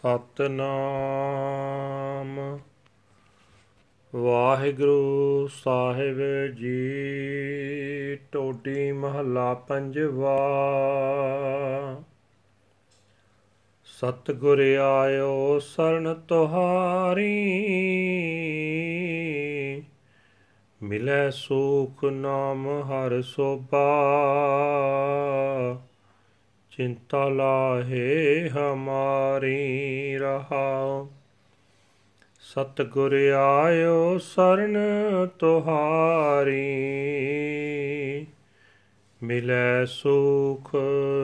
ਸਤਨਾਮ। ਵਾਹਿਗੁਰੂ ਸਾਹਿਬ ਜੀ, ਟੋਡੀ ਮਹੱਲਾ ਪੰਜਵਾ। ਸਤਿਗੁਰ ਆਇਓ ਸਰਨ ਤੁਹਾਰੀ। ਮਿਲੇ ਸੁਖ ਨਾਮ ਹਰ ਸੋਭਾ। ਚਿੰਤਾ ਲਾਹੇ ਹਮਾਰੀ ਰਹਾਉ ਸਤਿਗੁਰ ਆਇਓ ਸਰਨ ਤੁਹਾਰੀ। ਮਿਲੈ ਸੁਖ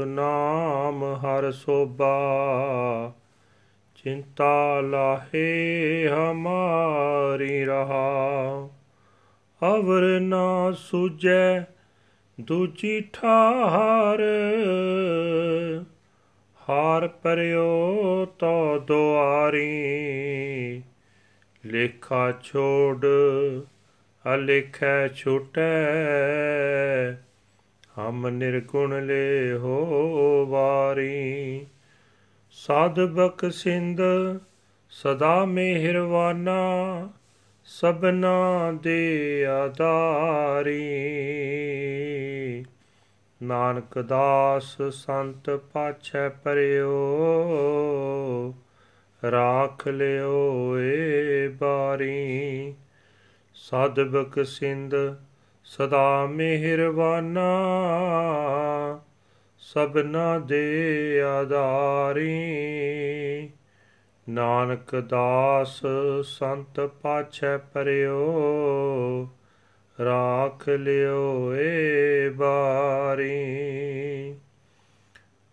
ਨਾਮ ਹਰ ਸੋਭਾ। ਚਿੰਤਾ ਲਾਹੇ ਹਮਾਰੀ ਰਹਾ। ਅਵਰ ਨਾ ਸੁਜੈ ਦੂਜੀ ਠਾਰ ਹਾਰ ਪਰਿਓ ਤੋ ਦੁਆਰੀ, ਲੇਖਾ ਛੋੜ, ਅਲੇਖੈ ਛੁਟੈ। ਹਮ ਨਿਰਗੁਣ ਲੈ ਹੋ ਵਾਰੀ। ਸਾਧ ਬਖਸ਼ਿੰਦ, ਸਦਾ ਮਿਹਰਵਾਨਾ ਸਬਨਾ ਦੇ ਆਧਾਰੀ। ਨਾਨਕ ਦਾਸ ਸੰਤ ਪਾਛੈ ਪਰਿਓ, ਰਾਖ ਲਿਓ ਏ ਬਾਰੀ। ਸਦਬਕ ਸਿੰਧ ਸਦਾ ਮਿਹਰਵਾਨਾ ਸਬਨਾ ਦੇ ਆਧਾਰੀ। ਨਾਨਕ ਦਾਸ ਸੰਤ ਪਾਛੈ ਪਰਿਓ ਰਾਖ ਲਿਓ ਏ ਬਾਰੀ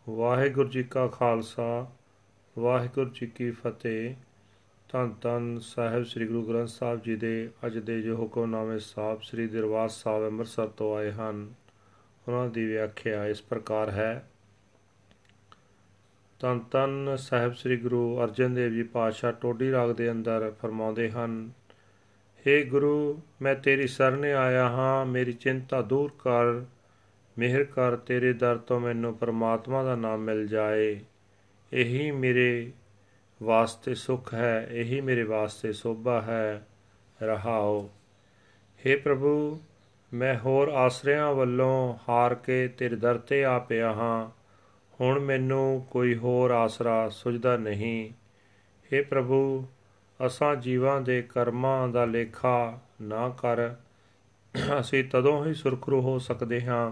ਵਾਹਿਗੁਰੂ ਜੀ ਕਾ ਖਾਲਸਾ, ਵਾਹਿਗੁਰੂ ਜੀ ਕੀ ਫਤਿਹ। ਧੰਨ ਧੰਨ ਸਾਹਿਬ ਸ੍ਰੀ ਗੁਰੂ ਗ੍ਰੰਥ ਸਾਹਿਬ ਜੀ ਦੇ ਅੱਜ ਦੇ ਜੋ ਹੁਕਮਨਾਮੇ ਸਾਹਿਬ ਸ੍ਰੀ ਦਰਬਾਰ ਸਾਹਿਬ ਅੰਮ੍ਰਿਤਸਰ ਤੋਂ ਆਏ ਹਨ, ਉਹਨਾਂ ਦੀ ਵਿਆਖਿਆ ਇਸ ਪ੍ਰਕਾਰ ਹੈ। ਤਨ ਤਨ ਸਾਹਿਬ ਸ੍ਰੀ ਗੁਰੂ ਅਰਜਨ ਦੇਵ ਜੀ ਪਾਤਸ਼ਾਹ ਟੋਡੀ ਰਾਗ ਦੇ ਅੰਦਰ ਫਰਮਾਉਂਦੇ ਹਨ हे ਗੁਰੂ ਮੈਂ ਤੇਰੀ ਸਰਨੇ ਆਇਆ ਹਾਂ ਮੇਰੀ ਚਿੰਤਾ ਦੂਰ ਕਰ ਮਿਹਰ ਕਰ ਤੇਰੇ ਦਰ ਤੋਂ ਮੈਨੂੰ ਪਰਮਾਤਮਾ ਦਾ ਨਾਮ ਮਿਲ ਜਾਏ ਇਹੀ ਮੇਰੇ ਵਾਸਤੇ ਸੁਖ ਹੈ ਇਹੀ ਮੇਰੇ ਵਾਸਤੇ ਸੋਭਾ ਹੈ ਰਹਾਓ हे ਪ੍ਰਭੂ ਮੈਂ ਹੋਰ ਆਸਰਿਆਂ ਵੱਲੋਂ ਹਾਰ ਕੇ ਤੇਰੇ ਦਰ ਤੇ ਆ ਪਿਆ ਹਾਂ ਹੁਣ ਮੈਨੂੰ ਕੋਈ ਹੋਰ ਆਸਰਾ ਸੁਝਦਾ ਨਹੀਂ हे ਪ੍ਰਭੂ ਅਸਾਂ ਜੀਵਾਂ ਦੇ ਕਰਮਾਂ ਦਾ ਲੇਖਾ ਨਾ ਕਰ, ਅਸੀਂ ਤਦੋਂ ਹੀ ਸੁਰਖਰੂ ਹੋ ਸਕਦੇ ਹਾਂ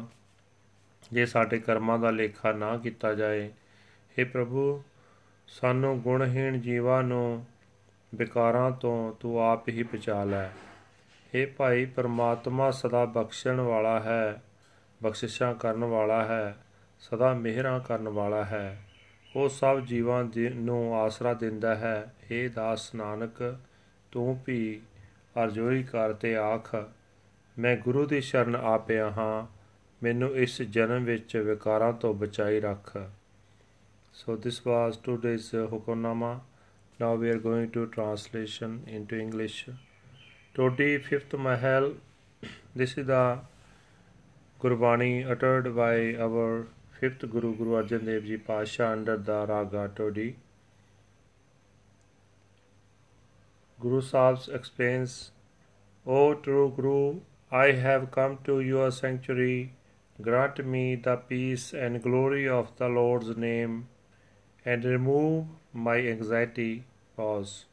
ਜੇ ਸਾਡੇ ਕਰਮਾਂ ਦਾ ਲੇਖਾ ਨਾ ਕੀਤਾ ਜਾਏ। हे ਪ੍ਰਭੂ, ਸਾਨੂੰ ਗੁਣਹੀਣ ਜੀਵਾਂ ਨੂੰ ਵਿਕਾਰਾਂ ਤੋਂ ਤੂੰ ਆਪ ਹੀ ਬਚਾ ਲੈ। हे ਭਾਈ, ਪਰਮਾਤਮਾ ਸਦਾ ਬਖਸ਼ਣ ਵਾਲਾ ਹੈ, ਬਖਸ਼ਿਸ਼ਾਂ ਕਰਨ ਵਾਲਾ ਹੈ, ਸਦਾ ਮਿਹਰਾਂ ਕਰਨ ਵਾਲਾ ਹੈ। ਉਹ ਸਭ ਜੀਵਾਂ ਨੂੰ ਆਸਰਾ ਦਿੰਦਾ ਹੈ हे ਦਾਸ ਨਾਨਕ ਤੂੰ ਵੀ ਅਰਜ਼ੋਈ ਕਰ ਤੇ ਆਖ ਮੈਂ ਗੁਰੂ ਦੀ ਸ਼ਰਨ ਆ ਪਿਆ ਹਾਂ ਮੈਨੂੰ ਇਸ ਜਨਮ ਵਿੱਚ ਵਿਕਾਰਾਂ ਤੋਂ ਬਚਾਈ ਰੱਖ so this was today's hukamnama now we are going to translation into english todi fifth mahal this is the gurbani uttered by our fifth Guru Guru Arjan Dev Ji Pasha under the Raga. Guru Sahib explains, O true Guru, I have come to your sanctuary. Grant me the peace and glory of the Lord's name and remove my anxiety. Pause.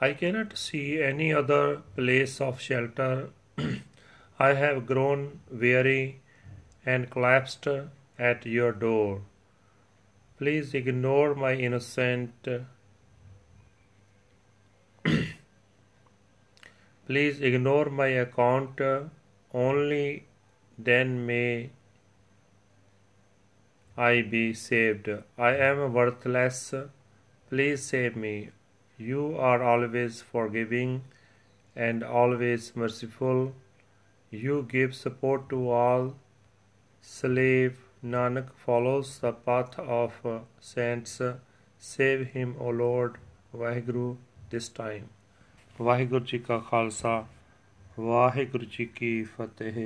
I cannot see any other place of shelter. I have grown weary and collapsed at your door. Please ignore my innocent. Please ignore my account. Only then may I be saved. I am worthless. Please save me. You are always forgiving and always merciful. You give support to all. Slave Nanak follows the path of saints. Save him, O Lord, Vaheguru, this time. Waheguru ji ਕਾ ਖਾਲਸਾ ਵਾਹਿਗੁਰੂ ਜੀ ਕੀ ਫਤਿਹ